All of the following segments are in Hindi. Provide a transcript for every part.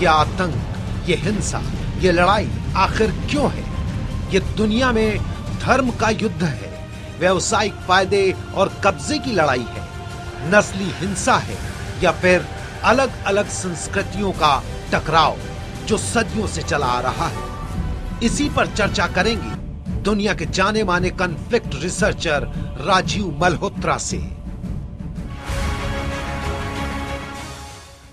ये आतंक, ये हिंसा, ये लड़ाई आखिर क्यों है? ये दुनिया में धर्म का युद्ध है, व्यवसायिक फ़ायदे और कब्जे की लड़ाई है। नस्ली हिंसा है या फिर अलग अलग संस्कृतियों का टकराव जो सदियों से चला आ रहा है। इसी पर चर्चा करेंगे दुनिया के जाने माने कन्फ्लिक्ट रिसर्चर राजीव मल्होत्रा से।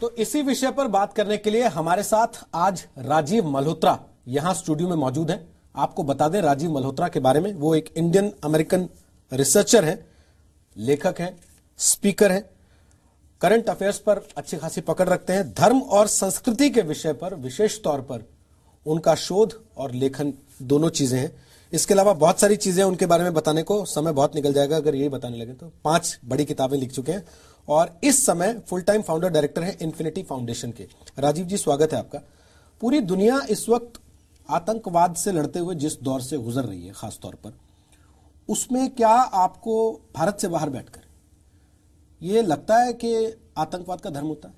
तो इसी विषय पर बात करने के लिए हमारे साथ आज राजीव मल्होत्रा यहाँ स्टूडियो में मौजूद हैं। आपको बता दें, राजीव मल्होत्रा के बारे में वो एक इंडियन अमेरिकन रिसर्चर हैं, लेखक हैं स्पीकर हैं। करंट अफेयर्स पर अच्छी खासी पकड़ रखते हैं। धर्म और संस्कृति के विषय पर विशेष तौर पर उनका शोध और लेखन दोनों चीज़ें हैं। इसके अलावा बहुत सारी चीज़ें उनके बारे में बताने को। समय बहुत निकल जाएगा अगर यही बताने लगे तो। पाँच बड़ी किताबें लिख चुके हैं। और इस समय फुल टाइम फाउंडर डायरेक्टर है इन्फिनिटी फाउंडेशन के। राजीव जी, स्वागत है आपका। पूरी दुनिया इस वक्त आतंकवाद से लड़ते हुए जिस दौर से गुजर रही है, खासतौर पर, उसमें क्या आपको भारत से बाहर बैठकर ये लगता है कि आतंकवाद का धर्म होता? है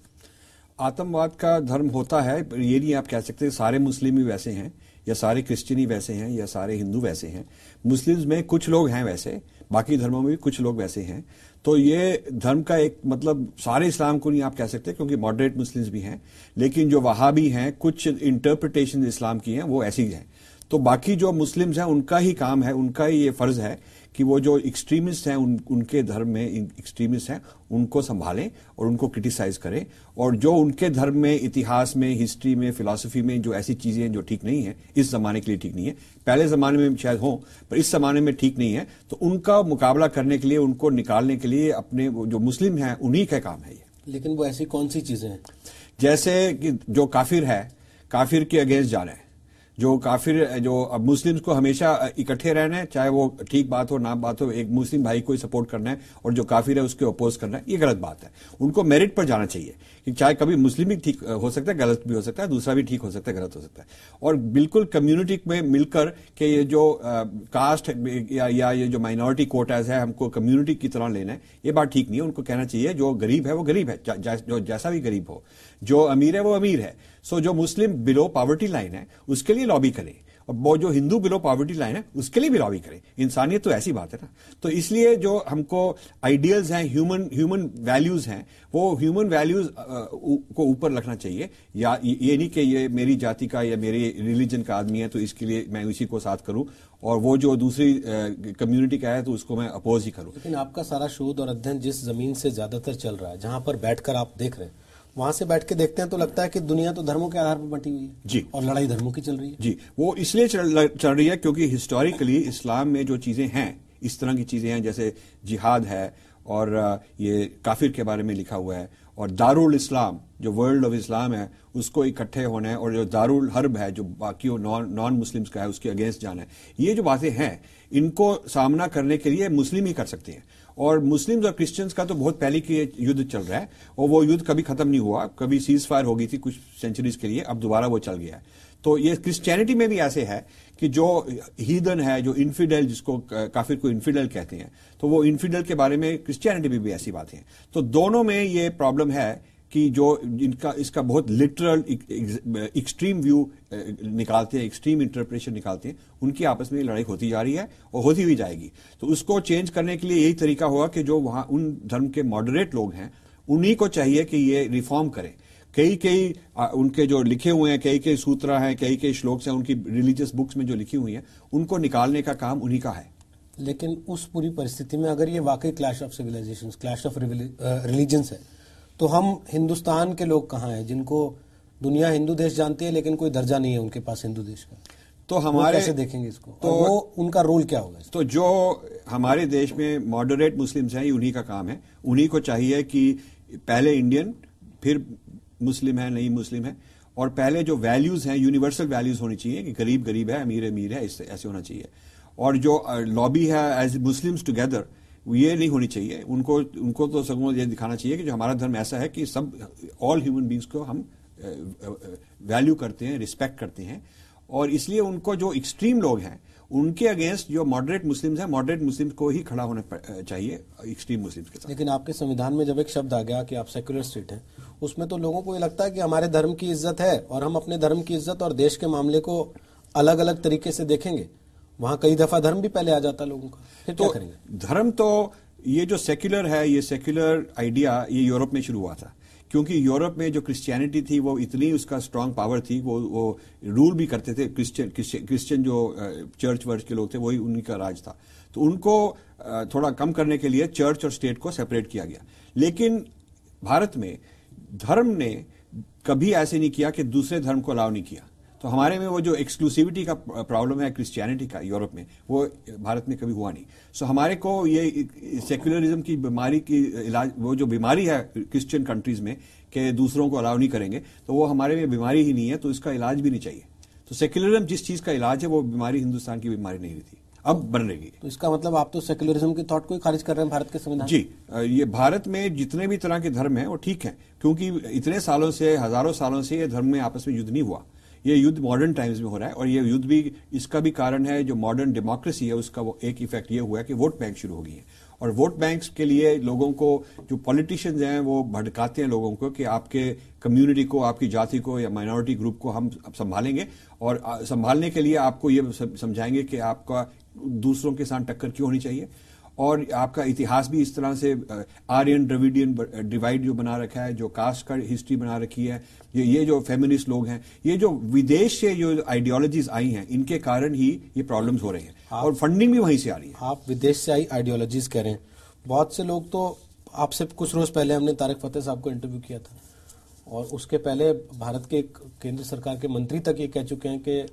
आतंकवाद का धर्म होता है ये नहीं आप कह सकते सारे मुस्लिम ही वैसे हैं, या सारे क्रिश्चियन ही वैसे हैं, या सारे हिंदू वैसे हैं। मुस्लिम्स में कुछ लोग हैं वैसे बाकी धर्मों में भी कुछ लोग वैसे हैं। तो ये धर्म का एक मतलब सारे इस्लाम को नहीं आप कह सकते क्योंकि मॉडरेट मुस्लिम्स भी हैं, लेकिन जो वहाँ भी हैं, कुछ इंटरप्रिटेशन इस्लाम की हैं, वो ऐसी हैं। तो बाकी जो मुस्लिम्स हैं उनका ही काम है उनका ही ये फ़र्ज़ है कि वो जो एक्सट्रीमिस्ट हैं उन, उनके धर्म में एक्सट्रीमिस्ट हैं उनको संभालें और उनको क्रिटिसाइज करें। और जो उनके धर्म में इतिहास में हिस्ट्री में फिलोसफी में जो ऐसी चीज़ें हैं जो ठीक नहीं है इस जमाने के लिए ठीक नहीं है। पहले जमाने में शायद हो पर इस जमाने में ठीक नहीं है तो उनका मुकाबला करने के लिए उनको निकालने के लिए अपने जो मुस्लिम हैं उन्हीं का काम है ये। लेकिन वो ऐसी कौन सी चीज़ें हैं? जैसे कि जो काफिर है काफिर के अगेंस्ट जा रहे हैं। जो काफिर जो अब मुस्लिम्स को हमेशा इकट्ठे रहना है चाहे वो ठीक बात हो ना बात हो एक मुस्लिम भाई को ही सपोर्ट करना है और जो काफिर है उसके अपोज करना है ये गलत बात है। उनको मेरिट पर जाना चाहिए कि चाहे कभी मुस्लिम भी ठीक हो सकता है गलत भी हो सकता है दूसरा भी ठीक हो सकता है गलत हो सकता है। और बिल्कुल कम्युनिटी में मिलकर के ये जो आ, कास्ट या, या ये जो माइनॉरिटी कोटाज है हमको कम्युनिटी की तरह लेना है ये बात ठीक नहीं है। उनको कहना चाहिए जो गरीब है वो गरीब है जो जैसा भी गरीब हो। जो अमीर है वो अमीर है। सो so, जो मुस्लिम बिलो पॉवर्टी लाइन है उसके लिए लॉबी करें। और वो जो हिंदू बिलो पॉवर्टी लाइन है उसके लिए भी लॉबी करें। इंसानियत तो ऐसी बात है ना। तो इसलिए जो हमको आइडियल्स हैं ह्यूमन ह्यूमन वैल्यूज़ हैं वो ह्यूमन वैल्यूज़ को ऊपर रखना चाहिए। या ये नहीं कि ये मेरी जाति का या मेरे रिलीजन का आदमी है तो इसके लिए मैं उसी को साथ करूँ। और वो जो दूसरी कम्युनिटी का है तो उसको मैं अपोज ही करूँ। लेकिन आपका सारा शोध और अध्ययन जिस ज़मीन से ज़्यादातर चल रहा है जहाँ पर बैठकर आप देख रहे हैं वहाँ से बैठ के देखते हैं तो लगता है कि दुनिया तो धर्मों के आधार पर बटी हुई है जी। और लड़ाई धर्मों की चल रही है। जी वो इसलिए चल, चल रही है क्योंकि हिस्टोरिकली इस्लाम में जो चीज़ें हैं इस तरह की चीज़ें हैं जैसे जिहाद है और ये काफिर के बारे में लिखा हुआ है और दारुल इस्लाम जो वर्ल्ड ऑफ़ इस्लाम है उसको इकट्ठे होना है और जो दारुल हर्ब है जो बाकी नॉन नॉन मुस्लिम्स का है उसके अगेंस्ट जाना है। ये जो बातें हैं इनको सामना करने के लिए मुस्लिम ही कर सकते हैं। और मुस्लिम्स और क्रिश्चियंस का तो बहुत पहले की युद्ध चल रहा है, और वो युद्ध कभी खत्म नहीं हुआ। कभी सीज फायर हो गई थी कुछ सेंचुरीज के लिए, अब दोबारा वो चल गया है। तो ये क्रिश्चियनिटी में भी ऐसे है कि जो हीदन है, जो इन्फिडल जिसको काफिर को इन्फिडल कहते हैं तो वो इन्फिडल के बारे में क्रिश्चियनिटी में भी ऐसी बातें हैं। तो दोनों में ये प्रॉब्लम है कि जो इनका इसका बहुत लिटरल एक्सट्रीम व्यू निकालते हैं एक्सट्रीम इंटरप्रेशन निकालते हैं, उनकी आपस में लड़ाई होती जा रही है और होती हुई जाएगी। तो उसको चेंज करने के लिए यही तरीका होगा कि जो वहाँ, उन धर्म के मॉडरेट लोग हैं, उन्हीं को चाहिए कि ये रिफॉर्म करें। कई कई उनके जो लिखे हुए हैं, कई कई सूत्र हैं, कई कई श्लोक हैं, उनकी रिलीजियस बुक्स में जो लिखी हुई हैं, उनको निकालने का काम उन्हीं का है। लेकिन उस पूरी परिस्थिति में अगर ये वाकई clash of civilization clash of religions है तो हम हिंदुस्तान के लोग कहाँ हैं जिनको दुनिया हिंदू देश जानती है लेकिन कोई दर्जा नहीं है उनके पास हिंदू देश का। तो हमारे कैसे देखेंगे इसको? तो वो उनका रोल क्या होगा तो जो हमारे देश में मॉडरेट मुस्लिम्स हैं उन्हीं का काम है। उन्हीं को चाहिए कि पहले इंडियन फिर मुस्लिम है नहीं मुस्लिम है। और पहले जो वैल्यूज़ हैं यूनिवर्सल वैल्यूज़ होनी चाहिए कि गरीब गरीब है अमीर अमीर है ऐसे होना चाहिए। और जो लॉबी है एज मुस्लिम्स टुगेदर ये नहीं होनी चाहिए। उनको उनको तो सगों ये दिखाना चाहिए कि जो हमारा धर्म ऐसा है कि सब ऑल ह्यूमन बींग्स को हम वैल्यू करते हैं रिस्पेक्ट करते हैं। और इसलिए उनको जो एक्सट्रीम लोग हैं, उनके अगेंस्ट जो मॉडरेट मुस्लिम्स हैं मॉडरेट मुस्लिम्स को ही खड़ा होना चाहिए एक्सट्रीम मुस्लिम्स के साथ। लेकिन आपके संविधान में जब एक शब्द आ गया कि आप सेक्युलर स्टेट हैं, उसमें तो लोगों को ये लगता है कि हमारे धर्म की इज़्ज़त है और हम अपने धर्म की इज़्ज़त और देश के मामले को अलग अलग तरीके से देखेंगे। वहाँ कई दफ़ा धर्म भी पहले आ जाता लोगों का। फिर क्या तो करेंगे? धर्म तो ये जो सेक्युलर है ये सेक्युलर आइडिया ये यूरोप में शुरू हुआ था। क्योंकि यूरोप में जो क्रिश्चियनिटी थी वो इतनी उसका स्ट्रांग पावर थी वो वो रूल भी करते थे। क्रिश्चियन क्रिश्चियन क्रिश्चियन जो चर्च वर्च के लोग थे वही उनका राज था। तो उनको थोड़ा कम करने के लिए चर्च और स्टेट को सेपरेट किया गया। लेकिन भारत में धर्म ने कभी ऐसे नहीं किया कि दूसरे धर्म को अलाव नहीं किया। तो हमारे में वो जो एक्सक्लूसिविटी का प्रॉब्लम है क्रिश्चियनिटी का यूरोप में वो भारत में कभी हुआ नहीं। सो so, हमारे को ये सेक्युलरिज्म की बीमारी की इलाज वो जो बीमारी है क्रिश्चियन कंट्रीज़ में कि दूसरों को अलाउ नहीं करेंगे तो वो हमारे में बीमारी ही नहीं है तो इसका इलाज भी नहीं चाहिए। तो सेक्युलरिज्म जिस चीज़ का इलाज है वो बीमारी हिंदुस्तान की बीमारी नहीं थी अब बन रही तो इसका मतलब आप तो सेक्युलरिज्म के थॉट को ही खारिज कर रहे हैं भारत के संविधान? जी ये भारत में जितने भी तरह के धर्म हैं वो ठीक हैं क्योंकि इतने सालों से हज़ारों सालों से ये धर्म में आपस में युद्ध नहीं हुआ। ये युद्ध मॉडर्न टाइम्स में हो रहा है और ये युद्ध भी, इसका भी कारण है जो मॉडर्न डेमोक्रेसी है, उसका वो एक इफ़ेक्ट ये हुआ है कि वोट बैंक शुरू हो गई है। और वोट बैंक्स के लिए लोगों को, जो पॉलिटिशियंस हैं, वो भड़काते हैं लोगों को कि आपके कम्युनिटी को, आपकी जाति को या माइनॉरिटी ग्रुप को हम संभालेंगे और संभालने के लिए आपको ये समझाएँगे कि आपका दूसरों के साथ टक्कर क्यों होनी चाहिए। और आपका इतिहास भी इस तरह से आर्यन द्रविडियन डिवाइड जो बना रखा है जो कास्ट का हिस्ट्री बना रखी है ये ये जो फेमिनिस्ट लोग हैं ये जो विदेश से जो आइडियोलॉजीज आई हैं इनके कारण ही ये प्रॉब्लम्स हो रहे हैं। और फंडिंग भी वहीं से आ रही है। आप विदेश से आई आइडियोलॉजीज कह रहे हैं। बहुत से लोग तो आपसे कुछ रोज पहले हमने तारक फतेह साहब को इंटरव्यू किया था। और उसके पहले भारत के केंद्र सरकार के मंत्री तक ये कह चुके हैं कि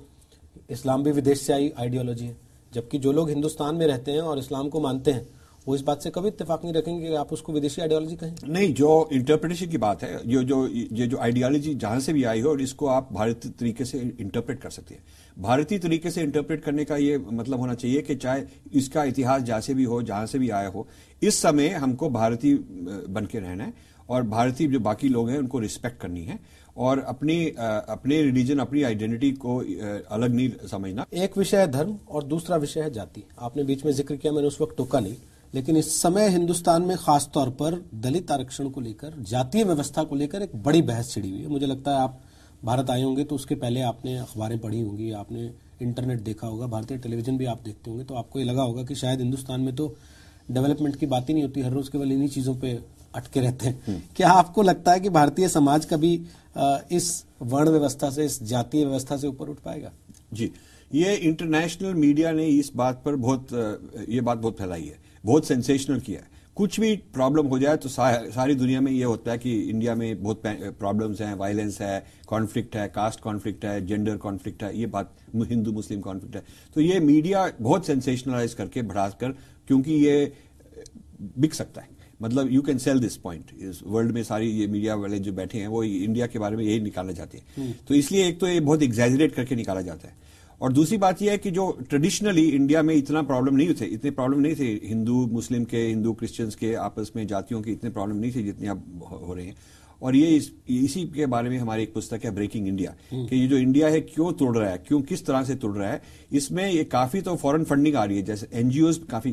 इस्लाम भी विदेश से आई आइडियोलॉजी है। जबकि जो लोग हिंदुस्तान में रहते हैं और इस्लाम को मानते हैं, वो इस बात से कभी इतफाक नहीं रखेंगे कि आप उसको विदेशी आइडियोलॉजी कहें। नहीं, जो इंटरप्रिटेशन की बात है जो जो, ये जो आइडियोलॉजी जहाँ से भी आई हो और इसको आप भारतीय तरीके से इंटरप्रेट कर सकते हैं। भारतीय तरीके से इंटरप्रेट करने का ये मतलब होना चाहिए कि चाहे इसका इतिहास जैसे भी हो, जहाँ से भी आया हो, इस समय हमको भारतीय बन के रहना है और भारतीय जो बाकी लोग हैं, उनको रिस्पेक्ट करनी है। और अपनी अपने रिलीजन अपनी आइडेंटिटी को अलग नहीं समझना। एक विषय है धर्म और दूसरा विषय है जाति। आपने बीच में ज़िक्र किया मैंने उस वक्त टोका नहीं। लेकिन इस समय हिंदुस्तान में खास तौर पर दलित आरक्षण को लेकर जातीय व्यवस्था को लेकर एक बड़ी बहस छिड़ी हुई है। मुझे लगता है आप भारत आए होंगे तो उसके पहले आपने अखबारें पढ़ी होंगी आपने इंटरनेट देखा होगा भारतीय टेलीविज़न भी आप देखते होंगे। तो आपको ये लगा होगा कि शायद हिंदुस्तान में तो डेवलपमेंट की बात ही नहीं होती हर रोज केवल इन्हीं चीज़ों पे अटके रहते हैं। क्या आपको लगता है कि भारतीय समाज कभी अ, इस वर्ण व्यवस्था से इस जातीय व्यवस्था से ऊपर उठ पाएगा? जी ये इंटरनेशनल मीडिया ने इस बात पर बहुत ये बात बहुत फैलाई है बहुत सेंसेशनल किया है। कुछ भी प्रॉब्लम हो जाए तो सा, सारी दुनिया में ये होता है कि इंडिया में बहुत प्रॉब्लम्स हैं वायलेंस है कॉन्फ्लिक्ट है कास्ट कॉन्फ्लिक्ट है जेंडर कॉन्फ्लिक्ट है ये बात हिंदू मुस्लिम कॉन्फ्लिक्ट है। तो ये मीडिया बहुत सेंसेशनलाइज करके बढ़ाकर क्योंकि ये बिक सकता है। मतलब you can sell this point इस वर्ल्ड में सारी ये मीडिया वाले जो बैठे हैं वो इंडिया के बारे में यही निकालना चाहते हैं। तो इसलिए एक तो ये बहुत एग्जैजरेट करके निकाला जाता है। और दूसरी बात यह है कि जो ट्रेडिशनली इंडिया में इतना प्रॉब्लम नहीं थे इतने प्रॉब्लम नहीं थे हिंदू मुस्लिम के हिंदू क्रिश्चियंस के आपस में जातियों के इतने प्रॉब्लम नहीं थे जितने अब हो रहे हैं। और ये इस, इसी के बारे में हमारी एक पुस्तक है ब्रेकिंग इंडिया कि ये जो इंडिया है क्यों तोड़ रहा है क्यों किस तरह से तोड़ रहा है इसमें ये काफ़ी तो फॉरेन फंडिंग आ रही है जैसे एनजीओ काफ़ी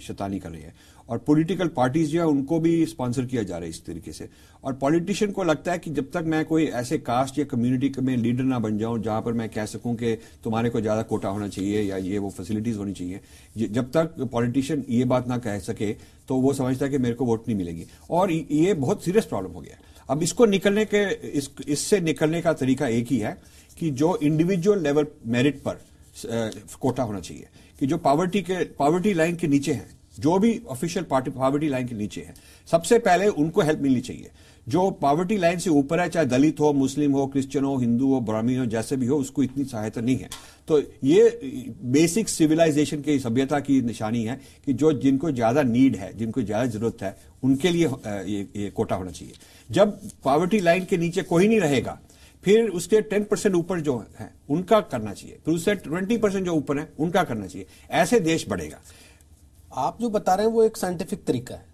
शैतानी कर रही है। और पॉलिटिकल पार्टीज़ जो है उनको भी स्पॉन्सर किया जा रहा है इस तरीके से। और पॉलिटिशियन को लगता है कि जब तक मैं कोई ऐसे कास्ट या कम्युनिटी में लीडर ना बन जाऊँ जहाँ पर मैं कह सकूँ कि तुम्हारे को ज़्यादा कोटा होना चाहिए या ये वो फैसिलिटीज़ होनी चाहिए जब तक पॉलिटिशियन ये बात ना कह सके तो वो समझता है कि मेरे को वोट नहीं मिलेगी। और ये बहुत सीरियस प्रॉब्लम हो गया। अब इसको निकलने के इस, इससे निकलने का तरीका एक ही है कि जो इंडिविजुअल लेवल मेरिट पर कोटा होना चाहिए कि जो पावर्टी के पावर्टी लाइन के नीचे हैं जो भी ऑफिशियल पार्टी पावर्टी लाइन के नीचे हैं सबसे पहले उनको हेल्प मिलनी चाहिए। जो पॉवर्टी लाइन से ऊपर है चाहे दलित हो मुस्लिम हो क्रिश्चियन हो हिंदू हो ब्राह्मीण हो जैसे भी हो उसको इतनी सहायता नहीं है। तो ये बेसिक सिविलाइजेशन की सभ्यता की निशानी है कि जो जिनको ज़्यादा नीड है जिनको ज़्यादा ज़रूरत है उनके लिए ये, ये कोटा होना चाहिए। जब पॉवर्टी लाइन के नीचे कोई नहीं रहेगा फिर उसके टेन परसेंट ऊपर जो है उनका करना चाहिए। फिर उससे ट्वेंटी परसेंट जो ऊपर है उनका करना चाहिए। ऐसे देश बढ़ेगा। आप जो बता रहे हैं वो एक साइंटिफिक तरीका है।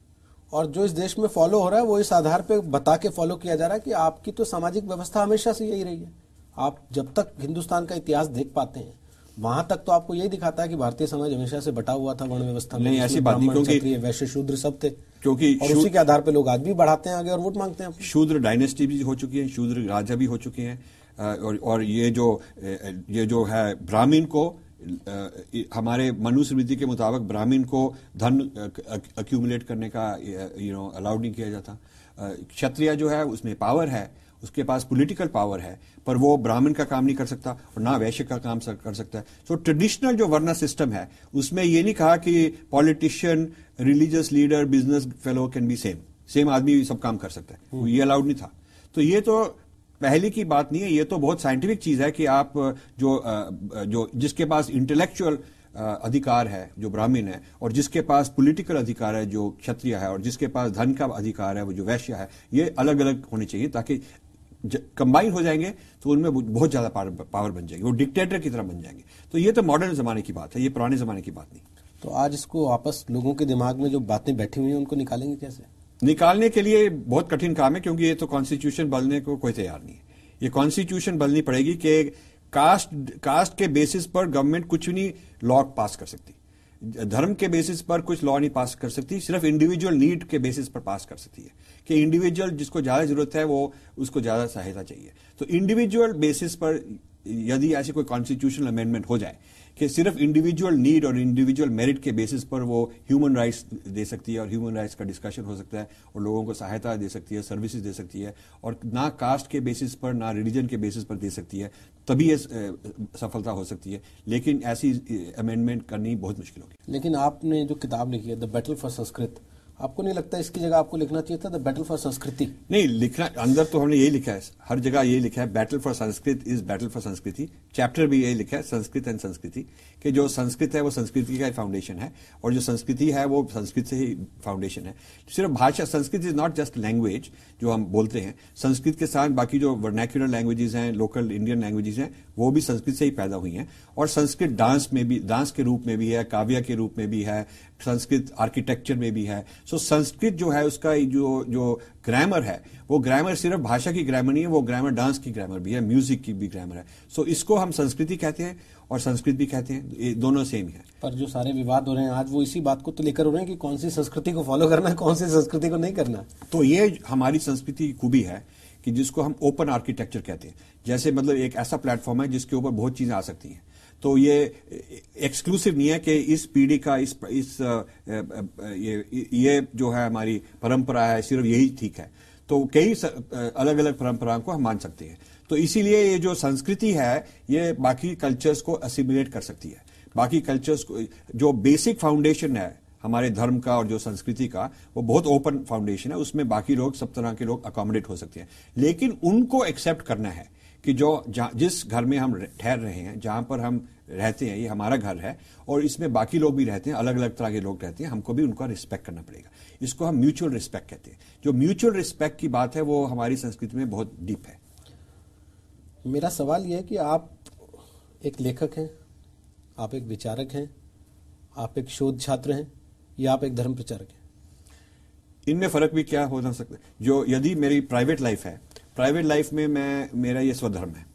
और जो इस देश में फॉलो हो रहा है वो इस आधार पे बता के फॉलो किया जा रहा है कि आपकी तो सामाजिक व्यवस्था हमेशा से यही रही है। आप जब तक हिंदुस्तान का इतिहास देख पाते हैं वहाँ तक तो आपको यही दिखाता है कि भारतीय समाज हमेशा से बटा हुआ था वर्ण व्यवस्था में ऐसी बात नहीं, क्योंकि- वैश्य शूद्र सब थे। क्योंकि और उसी के आधार पर लोग आज भी बढ़ाते हैं आगे और वोट मांगते हैं। शूद्र डायनेस्टी भी हो चुकी है शूद्र राजा भी हो चुके हैं और, और ये जो ये जो है ब्राह्मीण को हमारे मनुस्मृति के मुताबिक ब्राह्मीण को धन अक्यूमुलेट करने का यू नो अलाउड नहीं किया जाता। क्षत्रिय जो है उसमें पावर है उसके पास पॉलिटिकल पावर है पर वो ब्राह्मण का काम नहीं कर सकता और ना वैश्य का काम कर सकता है। सो ट्रेडिशनल जो वर्ना सिस्टम है उसमें ये नहीं कहा कि politician religious leader business fellow can be same same आदमी सब काम कर सकता है। ये अलाउड नहीं था। तो ये तो पहले की बात नहीं है, ये तो बहुत साइंटिफिक चीज़ है कि आप जो जो, जिसके पास इंटेलेक्चुअल अधिकार है, जो ब्राह्मण है, और जिसके पास पॉलिटिकल अधिकार है, जो क्षत्रिय है, और जिसके पास धन का अधिकार है, वो जो वैश्य है, ये अलग अलग होने चाहिए ताकि कंबाइन हो जाएँगे तो उनमें बहुत ज़्यादा पावर बन जाएगी, वो डिक्टेटर की तरह बन जाएँगे। तो ये तो मॉडर्न जमाने की बात है, ये पुराने जमाने की बात नहीं। तो आज इसको वापस लोगों के दिमाग में जो बातें बैठी हुई हैं, उनको निकालेंगे कैसे? निकालने के लिए बहुत कठिन काम है, क्योंकि ये तो कॉन्स्टिट्यूशन बदलने को कोई तैयार नहीं है। ये कॉन्स्टिट्यूशन बदलनी पड़ेगी कि कास्ट कास्ट के बेसिस पर गवर्नमेंट कुछ नहीं लॉ पास कर सकती। धर्म के बेसिस पर कुछ लॉ नहीं पास कर सकती, सिर्फ़ इंडिविजुअल नीड के बेसिस पर पास कर सकती है। कि इंडिविजुअल जिसको ज़्यादा ज़रूरत है, वो उसको ज़्यादा सहायता चाहिए। तो इंडिविजुअल बेसिस पर यदि ऐसी कोई कॉन्स्टिट्यूशनल अमेंडमेंट हो जाए कि सिर्फ़ इंडिविजुअल नीड और इंडिविजुअल मेरिट के बेसिस पर वो ह्यूमन राइट्स दे सकती है और ह्यूमन राइट्स का डिस्कशन हो सकता है और लोगों को सहायता दे सकती है सर्विसेज़ दे सकती है और ना कास्ट के बेसिस पर, ना रिलीजन के बेसिस पर दे सकती है, तभी ये सफलता हो सकती है। लेकिन ऐसी अमेंडमेंट करनी बहुत मुश्किल होगी। लेकिन आपने जो किताब लिखी है द बैटल फॉर संस्कृत आपको नहीं लगता इसकी जगह आपको लिखना चाहिए था? द बैटल फॉर संस्कृति नहीं, लिखना, अंदर तो हमने यही लिखा है। हर जगह यही लिखा है battle for Sanskrit is battle for Sanskriti chapter भी यही लिखा है संस्कृत एंड संस्कृति कि जो संस्कृत है वो संस्कृति का ही फाउंडेशन है, और जो संस्कृति है वो संस्कृत से ही फाउंडेशन है। सिर्फ़ भाषा Sanskrit is not just language जो हम बोलते हैं। संस्कृत के साथ बाकी जो वर्नैक्यूलर लैंग्वेजेस हैं लोकल इंडियन लैंग्वेजेस हैं, वो भी संस्कृत से ही पैदा हुई हैं। और संस्कृत डांस में भी डांस के रूप में भी है, काव्य के रूप में भी है संस्कृत आर्किटेक्चर में भी है। सो so, संस्कृत जो है उसका जो जो ग्रामर है वो ग्रामर सिर्फ़ भाषा की ग्रामर नहीं है वो ग्रामर डांस की ग्रामर भी है म्यूज़िक की भी ग्रामर है। सो so, इसको हम संस्कृति कहते हैं और संस्कृत भी कहते हैं। ये दोनों सेम है पर जो सारे विवाद हो रहे हैं आज वो इसी बात को तो लेकर हो रहे हैं कि कौन सी संस्कृति को फॉलो करना है कौन सी संस्कृति को नहीं करना। तो ये हमारी संस्कृति की खूबी है कि जिसको हम ओपन आर्किटेक्चर कहते हैं। जैसे मतलब एक ऐसा प्लेटफॉर्म है जिसके ऊपर बहुत चीज़ें आ सकती हैं। तो ये एक्सक्लूसिव नहीं है कि इस पीढ़ी का, इस इस ये ये जो है हमारी परंपरा है, सिर्फ़ यही ठीक है। तो कई अलग अलग परंपराओं को हम मान सकते हैं। तो इसीलिए ये जो संस्कृति है, ये बाकी कल्चर्स को असिमुलेट कर सकती है। बाकी कल्चर्स को, जो बेसिक फाउंडेशन है, हमारे धर्म का और जो संस्कृति का, वो बहुत ओपन फाउंडेशन है। उसमें बाकी लोग, सब तरह के लोग अकोमोडेट हो सकते हैं। लेकिन उनको एक्सेप्ट करना है कि जो जिस घर में हम ठहर रहे हैं, जहाँ पर हम रहते हैं ये हमारा घर है और इसमें बाकी लोग भी रहते हैं अलग अलग तरह के लोग रहते हैं हमको भी उनका रिस्पेक्ट करना पड़ेगा। इसको हम म्यूचुअल रिस्पेक्ट कहते हैं। जो म्यूचुअल रिस्पेक्ट की बात है वो हमारी संस्कृति में बहुत डीप है। मेरा सवाल यह है कि आप एक लेखक हैं आप एक विचारक हैं आप एक शोध छात्र हैं या आप एक धर्म प्रचारक हैं? इनमें फ़र्क भी क्या हो सकता? जो यदि मेरी प्राइवेट लाइफ है प्राइवेट लाइफ में मैं मेरा ये स्वधर्म है।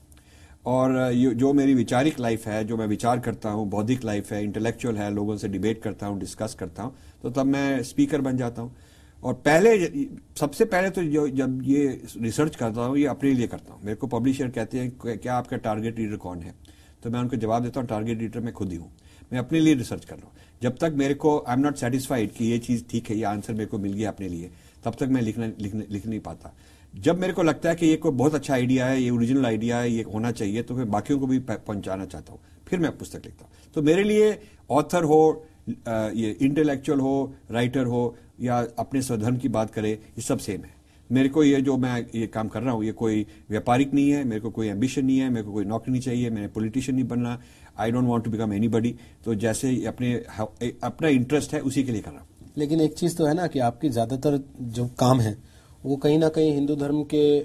और जो मेरी विचारिक लाइफ है जो मैं विचार करता हूँ बौद्धिक लाइफ है इंटेलेक्चुअल है लोगों से डिबेट करता हूँ डिस्कस करता हूँ तो तब मैं स्पीकर बन जाता हूँ। और पहले सबसे पहले तो जो जब ये रिसर्च करता हूँ ये अपने लिए करता हूँ। मेरे को पब्लिशर कहते हैं क्या आपका टारगेट रीडर कौन है? तो मैं उनको जवाब देता हूँ टारगेट रीडर मैं खुद ही हूँ। मैं अपने लिए रिसर्च कर रहा हूँ। जब तक मेरे को आई एम नॉट सेटिस्फाइड कि ये चीज़ ठीक है ये आंसर मेरे को मिल गया अपने लिए तब तक मैं लिखना लिख, लिख नहीं पाता। जब मेरे को लगता है कि ये कोई बहुत अच्छा आइडिया है, ये ओरिजिनल आइडिया है, ये होना चाहिए तो फिर बाकियों को भी पहुंचाना चाहता हूँ। फिर मैं पुस्तक लिखता हूँ। तो मेरे लिए ऑथर हो ये इंटेलेक्चुअल हो राइटर हो, या अपने स्वधर्म की बात करे, ये सब सेम है। मेरे को ये जो मैं ये काम कर रहा हूँ, ये कोई व्यापारिक नहीं है, मेरे को कोई एम्बिशन नहीं है, मेरे को कोई नौकरी नहीं चाहिए, मैंने पॉलिटिशियन नहीं बनना I don't want to become anybody तो जैसे अपने अपना इंटरेस्ट है, उसी के लिए कर रहा हूँ। लेकिन एक चीज़ तो है ना कि आपकी ज़्यादातर जो काम है वो कहीं ना कहीं हिंदू धर्म के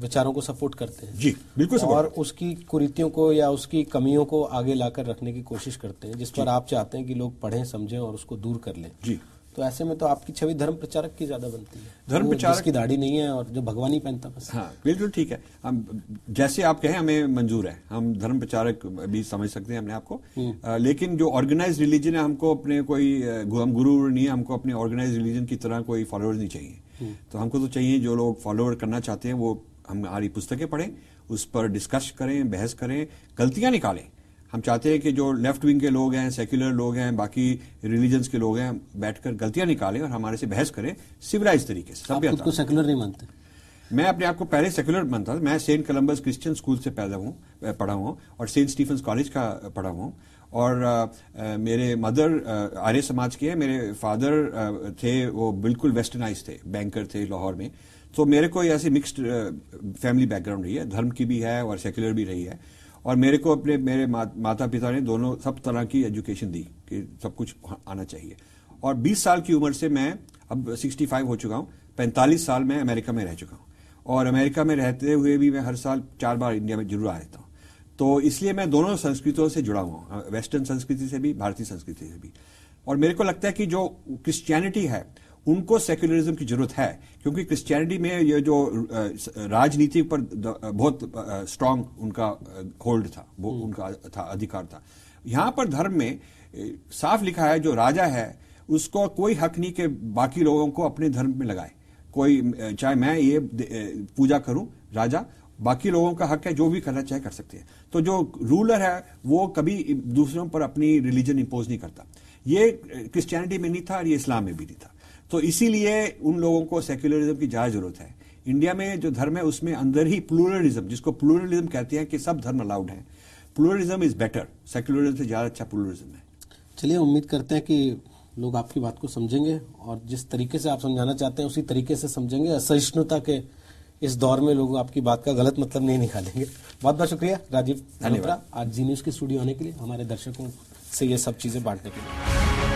विचारों को सपोर्ट करते हैं। जी बिल्कुल और उसकी कुरीतियों को या उसकी कमियों को आगे लाकर रखने की कोशिश करते हैं जिस पर आप चाहते हैं कि लोग पढ़ें समझें और उसको दूर कर लें। जी। तो ऐसे में तो आपकी छवि धर्म प्रचारक की ज़्यादा बनती है। धर्म प्रचारक- जिसकी दाढ़ी नहीं है और जो भगवान ही पहनता बस। हाँ बिल्कुल ठीक है। हम जैसे आप कहें हमें मंजूर है। हम धर्म प्रचारक भी समझ सकते हैं अपने आप को। अ, लेकिन जो ऑर्गेनाइज रिलीजन है हमको अपने कोई हम गुरु नहीं है हमको अपने ऑर्गेनाइज रिलीजन की तरह कोई फॉलोअर्स नहीं चाहिए। तो हमको तो चाहिए जो लोग फॉलोअर करना चाहते हैं वो हमारी पुस्तकें पढ़ें उस पर डिस्कस करें बहस करें गलतियाँ निकालें। हम चाहते हैं कि जो लेफ़्ट विंग के लोग हैं सेक्युलर लोग हैं बाकी रिलीजन्स के लोग हैं बैठकर गलतियाँ निकालें और हमारे से बहस करें सिविलाइज तरीके से आप खुद को सेकुलर नहीं मानते? मैं अपने आप को पहले सेक्युलर मानता था। मैं सेंट कोलंबस क्रिश्चियन स्कूल से पैदा हूँ पढ़ा हूँ और सेंट स्टीफन कॉलेज का पढ़ा हूँ। और अ, अ, मेरे मदर आर्य समाज के हैं मेरे फादर अ, थे वो बिल्कुल वेस्टर्नाइज थे बैंकर थे लाहौर में। तो मेरे को ऐसी मिक्स्ड फैमिली बैकग्राउंड रही है धर्म की भी है और सेक्युलर भी रही है। और मेरे को अपने मेरे मा, माता पिता ने दोनों सब तरह की एजुकेशन दी कि सब कुछ आना चाहिए। और 20 साल की उम्र से मैं अब 65 हो चुका हूँ 45 साल मैं अमेरिका में रह चुका हूँ। और अमेरिका में रहते हुए भी मैं हर साल चार बार इंडिया में ज़रूर आ रहता हूँ। तो इसलिए मैं दोनों संस्कृतियों से जुड़ा हुआ हूँ वेस्टर्न संस्कृति से भी भारतीय संस्कृति से भी। और मेरे को लगता है कि जो क्रिश्चियनिटी है उनको सेक्युलरिज्म की ज़रूरत है क्योंकि क्रिश्चियनिटी में ये जो राजनीति पर बहुत स्ट्रांग उनका होल्ड था वो उनका था अधिकार था। यहाँ पर धर्म में साफ़ लिखा है जो राजा है उसको कोई हक नहीं कि बाकी लोगों को अपने धर्म में लगाए। कोई चाहे मैं ये पूजा करूँ राजा बाकी लोगों का हक है, जो भी करना चाहे कर सकते हैं। तो जो रूलर है, वो कभी दूसरों पर अपनी रिलीजन इंपोज नहीं करता। ये क्रिश्चियनिटी में नहीं था और ये इस्लाम में भी नहीं था। तो इसीलिए उन लोगों को सेक्युलरिज्म की ज़्यादा ज़रूरत है। इंडिया में जो धर्म है, उसमें अंदर ही प्लूरलिज्म जिसको प्लूरलिज्म कहते हैं कि सब धर्म अलाउड हैं। प्लूरलिज्म इज़ बेटर सेक्युलरिज्म से ज़्यादा अच्छा प्लूरलिज्म है। चलिए, उम्मीद करते हैं कि लोग आपकी बात को समझेंगे और जिस तरीके से आप समझाना चाहते हैं, उसी तरीके से समझेंगे। असहिष्णुता के इस दौर में लोग आपकी बात का गलत मतलब नहीं निकालेंगे बहुत बहुत शुक्रिया राजीव धन्यवाद। आज जी न्यूज़ के स्टूडियो आने के लिए हमारे दर्शकों से ये सब चीज़ें बांटने के लिए